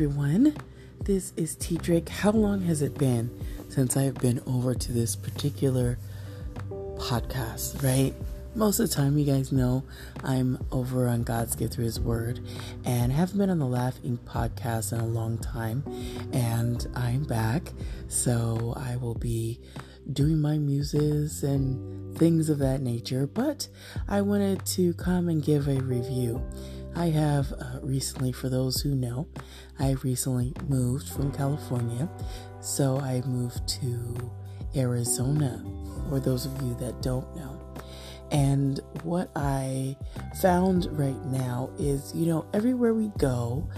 everyone. This is T Drake. How long has it been since I've been over to this particular podcast, right? Most of the time, you guys know I'm over on God's Gift Through His Word and haven't been on the Laugh Laughing podcast in a long time. And I'm back, so I will be doing my muses and things of that nature. But I wanted to come and give a review. I have uh, recently, for those who know, I recently moved from California. So I moved to Arizona, for those of you that don't know. And what I found right now is, you know, everywhere we go,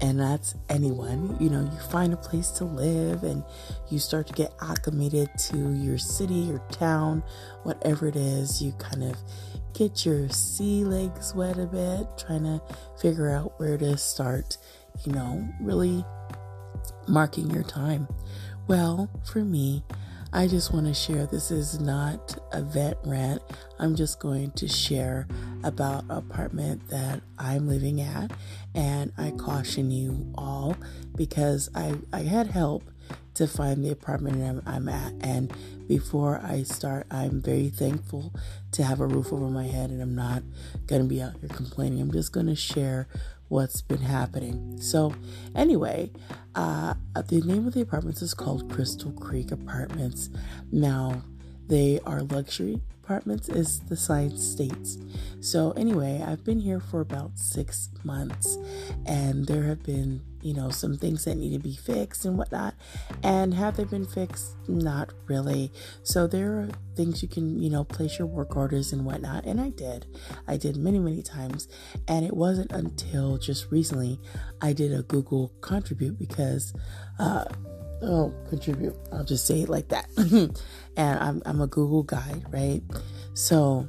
and that's anyone, you know, you find a place to live and you start to get acclimated to your city, your town, whatever it is, you kind of get your sea legs wet a bit, trying to figure out where to start, you know, really marking your time. Well, for me, I just want to share this is not a vet rant. I'm just going to share about apartment that I'm living at and I caution you all because I I had help to find the apartment I'm, I'm at. And before I start, I'm very thankful to have a roof over my head, and I'm not going to be out here complaining. I'm just going to share what's been happening. So, anyway, uh, the name of the apartments is called Crystal Creek Apartments. Now, they are luxury as the science states. So, anyway, I've been here for about six months, and there have been, you know, some things that need to be fixed and whatnot. And have they been fixed? Not really. So, there are things you can, you know, place your work orders and whatnot. And I did. I did many, many times. And it wasn't until just recently I did a Google contribute because, uh, oh, contribute. I'll just say it like that. and I'm, I'm a Google guide, right? So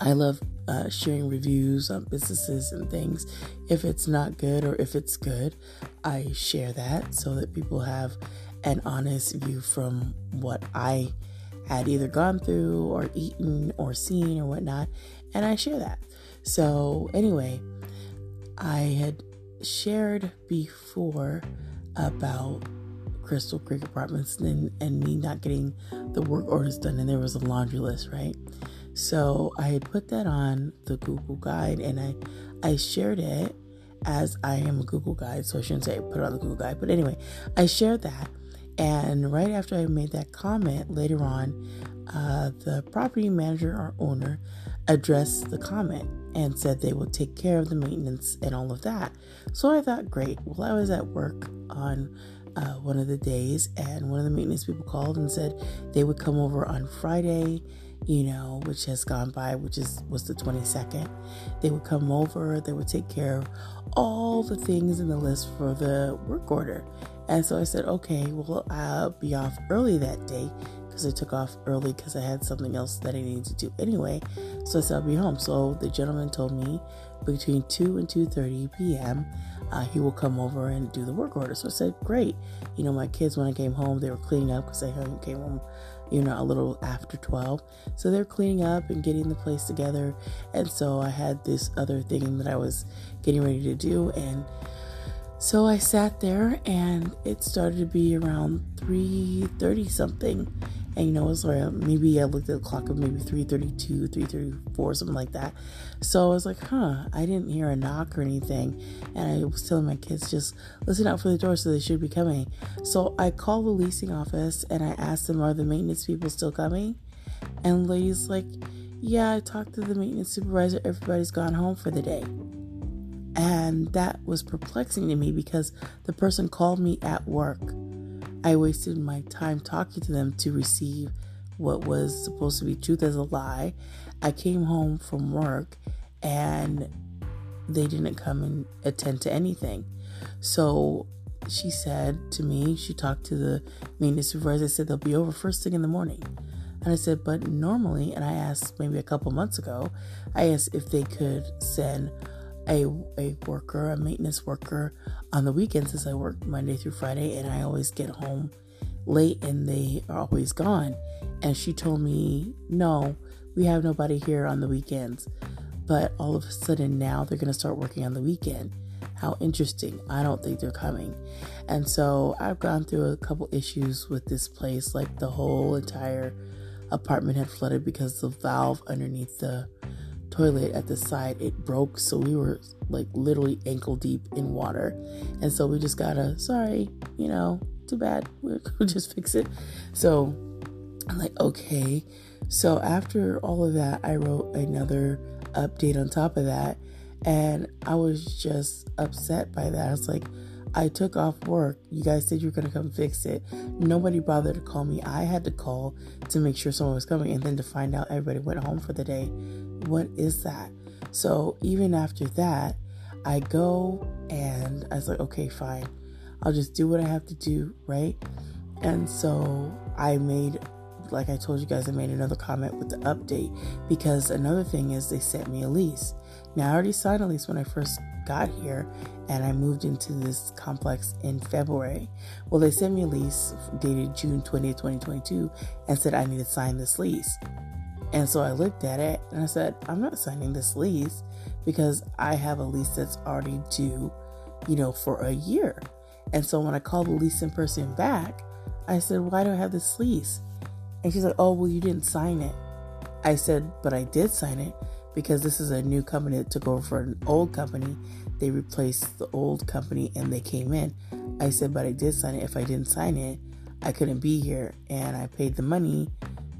I love uh, sharing reviews on businesses and things. If it's not good or if it's good, I share that so that people have an honest view from what I had either gone through or eaten or seen or whatnot. And I share that. So, anyway, I had shared before about Crystal Creek Apartments and, and me not getting the work orders done, and there was a laundry list, right? So I had put that on the Google Guide and I, I shared it as I am a Google Guide, so I shouldn't say I put it on the Google Guide, but anyway, I shared that. And right after I made that comment, later on, uh, the property manager or owner addressed the comment and said they would take care of the maintenance and all of that. So I thought, great. Well, I was at work on uh, one of the days, and one of the maintenance people called and said they would come over on Friday, you know, which has gone by, which is was the 22nd. They would come over, they would take care of all the things in the list for the work order. And so I said, okay, well, I'll be off early that day because I took off early because I had something else that I needed to do anyway. So I said I'll be home. So the gentleman told me between 2 and 2:30 p.m. Uh, he will come over and do the work order. So I said, great. You know, my kids when I came home, they were cleaning up because I came home, you know, a little after 12. So they're cleaning up and getting the place together. And so I had this other thing that I was getting ready to do and so I sat there and it started to be around 3:30 something and you know, it was like maybe I looked at the clock of maybe 3:32, 3:34, something like that. So I was like, huh, I didn't hear a knock or anything, and I was telling my kids just listen out for the door, so they should be coming. So I called the leasing office and I asked them, are the maintenance people still coming? And lady's like, yeah, I talked to the maintenance supervisor. Everybody's gone home for the day. And that was perplexing to me because the person called me at work I wasted my time talking to them to receive what was supposed to be truth as a lie. I came home from work and they didn't come and attend to anything. So she said to me, she talked to the maintenance supervisor, I said they'll be over first thing in the morning. And I said, but normally, and I asked maybe a couple months ago, I asked if they could send a, a worker, a maintenance worker on the weekends as I work Monday through Friday and I always get home late and they are always gone. And she told me, no, we have nobody here on the weekends. But all of a sudden now they're going to start working on the weekend. How interesting. I don't think they're coming. And so I've gone through a couple issues with this place. Like the whole entire apartment had flooded because the valve underneath the toilet at the side it broke. So we were like literally ankle deep in water. And so we just gotta sorry you know too bad. We'll just fix it. So i'm like okay. So after all of that i wrote another update on top of that. And i was just upset by that. I was like I took off work. You guys said you were going to come fix it. Nobody bothered to call me. I had to call to make sure someone was coming and then to find out everybody went home for the day. What is that? So even after that, I go and I was like, okay, fine. I'll just do what I have to do, right? And so I made, like I told you guys, I made another comment with the update because another thing is they sent me a lease. Now, I already signed a lease when I first got here and I moved into this complex in February. Well, they sent me a lease dated June 20th, 2022, and said I need to sign this lease. And so I looked at it and I said, I'm not signing this lease because I have a lease that's already due, you know, for a year. And so when I called the leasing person back, I said, Why do I have this lease? And she's like, Oh, well, you didn't sign it. I said, But I did sign it because this is a new company that took over for an old company. They replaced the old company and they came in. I said, But I did sign it. If I didn't sign it, I couldn't be here. And I paid the money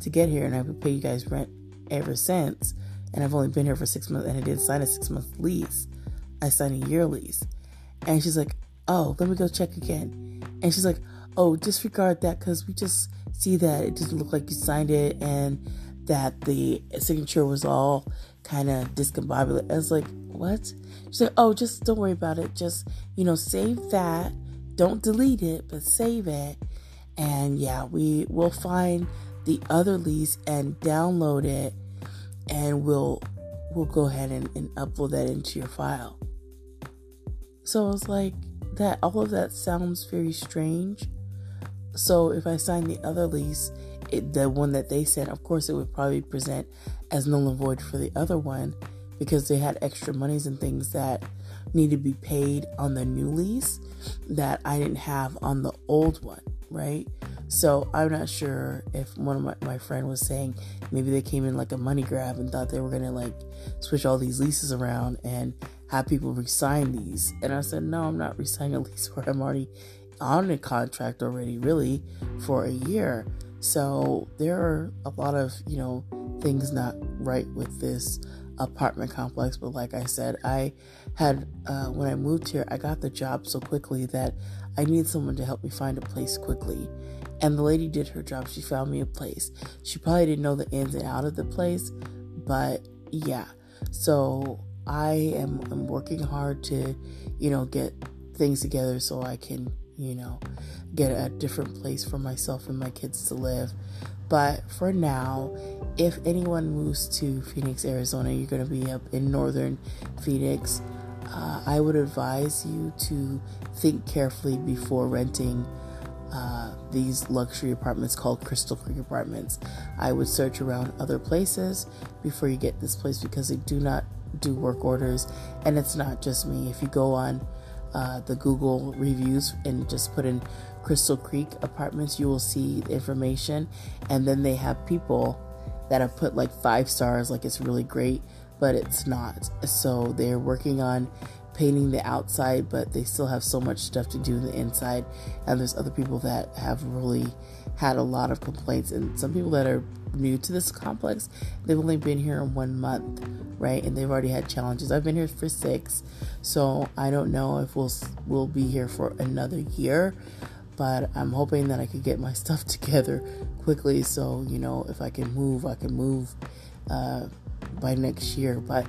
to get here and I've paid you guys rent ever since. And I've only been here for six months and I didn't sign a six month lease. I signed a year lease. And she's like, oh, let me go check again. And she's like, oh, disregard that because we just see that it doesn't look like you signed it and that the signature was all kind of discombobulated. I was like, what? She said, oh, just don't worry about it. Just, you know, save that. Don't delete it, but save it. And yeah, we will find the other lease and download it and we'll we'll go ahead and, and upload that into your file. So I was like, that all of that sounds very strange. So if I sign the other lease, it, the one that they sent, of course, it would probably present as null and void for the other one because they had extra monies and things that need to be paid on the new lease that I didn't have on the old one, right? So I'm not sure if one of my, my friend was saying maybe they came in like a money grab and thought they were gonna like switch all these leases around and have people resign these. And I said, no, I'm not resigning a lease where I'm already on a contract already, really, for a year. So there are a lot of, you know, things not right with this apartment complex. But like I said, I had, uh, when I moved here, I got the job so quickly that I needed someone to help me find a place quickly. And the lady did her job. She found me a place. She probably didn't know the ins and out of the place, but yeah. So I am I'm working hard to, you know, get things together so I can, you know, get a different place for myself and my kids to live. But for now, if anyone moves to Phoenix, Arizona, you're going to be up in northern Phoenix. Uh, I would advise you to think carefully before renting uh, these luxury apartments called Crystal Creek Apartments. I would search around other places before you get this place because they do not do work orders, and it's not just me. If you go on uh, the Google reviews and just put in Crystal Creek Apartments, you will see the information, and then they have people that have put like five stars, like it's really great, but it's not. So they're working on painting the outside, but they still have so much stuff to do in the inside. And there's other people that have really had a lot of complaints, and some people that are new to this complex, they've only been here in one month, right? And they've already had challenges. I've been here for six, so I don't know if we'll we'll be here for another year. But I'm hoping that I could get my stuff together quickly, so you know if I can move, I can move uh, by next year. But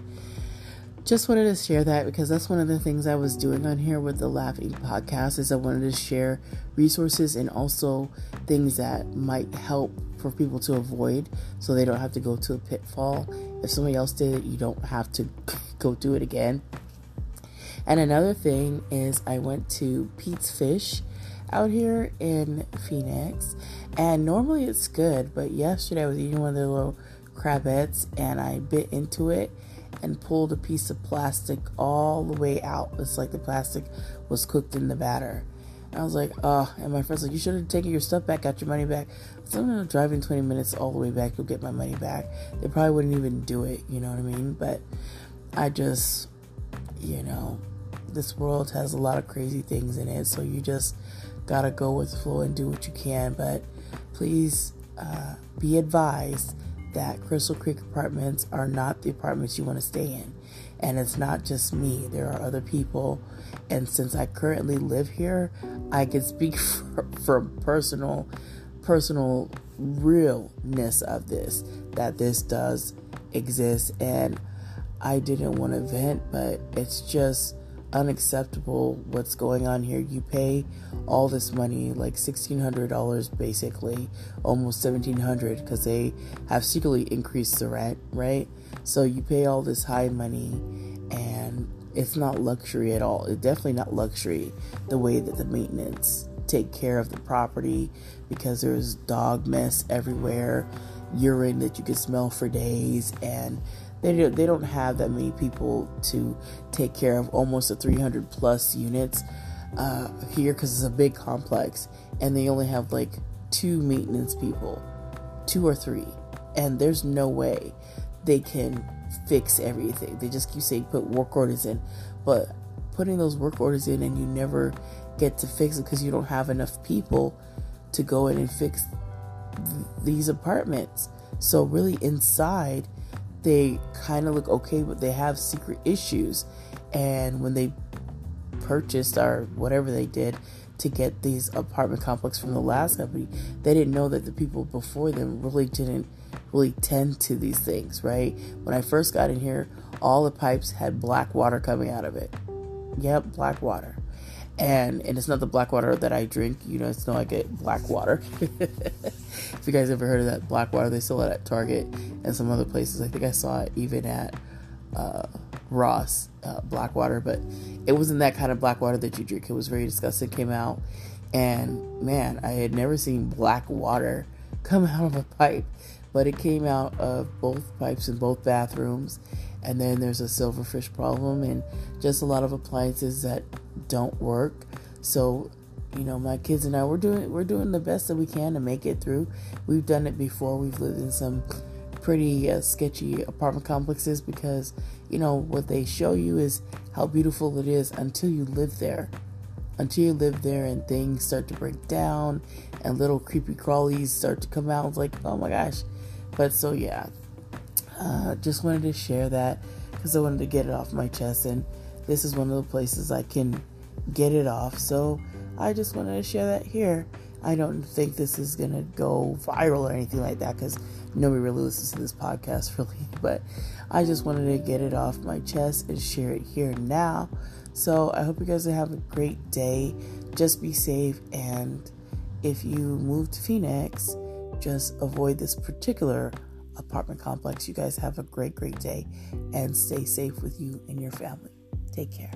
just wanted to share that because that's one of the things I was doing on here with the Laughing podcast is I wanted to share resources and also things that might help for people to avoid so they don't have to go to a pitfall. If somebody else did it, you don't have to go do it again. And another thing is I went to Pete's Fish out here in Phoenix and normally it's good, but yesterday I was eating one of their little crabettes and I bit into it and pulled a piece of plastic all the way out. It's like the plastic was cooked in the batter. And I was like, oh, and my friend's like, you should have taken your stuff back, got your money back. So I'm driving 20 minutes all the way back, you'll get my money back. They probably wouldn't even do it, you know what I mean? But I just, you know, this world has a lot of crazy things in it, so you just gotta go with the flow and do what you can. But please uh, be advised that Crystal Creek apartments are not the apartments you want to stay in. And it's not just me, there are other people. And since I currently live here, I can speak from personal personal realness of this that this does exist and I didn't want to vent, but it's just unacceptable what's going on here. You pay all this money, like $1,600 basically, almost $1,700 because they have secretly increased the rent, right? So you pay all this high money and it's not luxury at all. It's definitely not luxury the way that the maintenance take care of the property because there's dog mess everywhere, urine that you can smell for days and they don't, they don't have that many people to take care of almost a 300 plus units uh, here because it's a big complex and they only have like two maintenance people two or three and there's no way they can fix everything. They just keep saying put work orders in but putting those work orders in and you never get to fix it because you don't have enough people to go in and fix th- these apartments. So really inside they kind of look okay, but they have secret issues. And when they purchased or whatever they did to get these apartment complex from the last company, they didn't know that the people before them really didn't really tend to these things, right? When I first got in here, all the pipes had black water coming out of it. Yep, black water and and it's not the black water that I drink. You know, it's not like get black water. if you guys ever heard of that black water, they sell it at Target and some other places. I think I saw it even at uh, Ross uh, black water, but it wasn't that kind of black water that you drink. It was very disgusting. Came out, and man, I had never seen black water come out of a pipe, but it came out of both pipes in both bathrooms. And then there's a silverfish problem and just a lot of appliances that don't work. So, you know, my kids and I we're doing we're doing the best that we can to make it through. We've done it before. We've lived in some pretty uh, sketchy apartment complexes because you know what they show you is how beautiful it is until you live there. Until you live there and things start to break down and little creepy crawlies start to come out. Like, oh my gosh. But so yeah, uh, just wanted to share that because I wanted to get it off my chest and this is one of the places I can get it off. So I just wanted to share that here. I don't think this is going to go viral or anything like that because nobody really listens to this podcast, really. But I just wanted to get it off my chest and share it here now. So I hope you guys have a great day. Just be safe. And if you move to Phoenix, just avoid this particular apartment complex. You guys have a great, great day and stay safe with you and your family. Take care.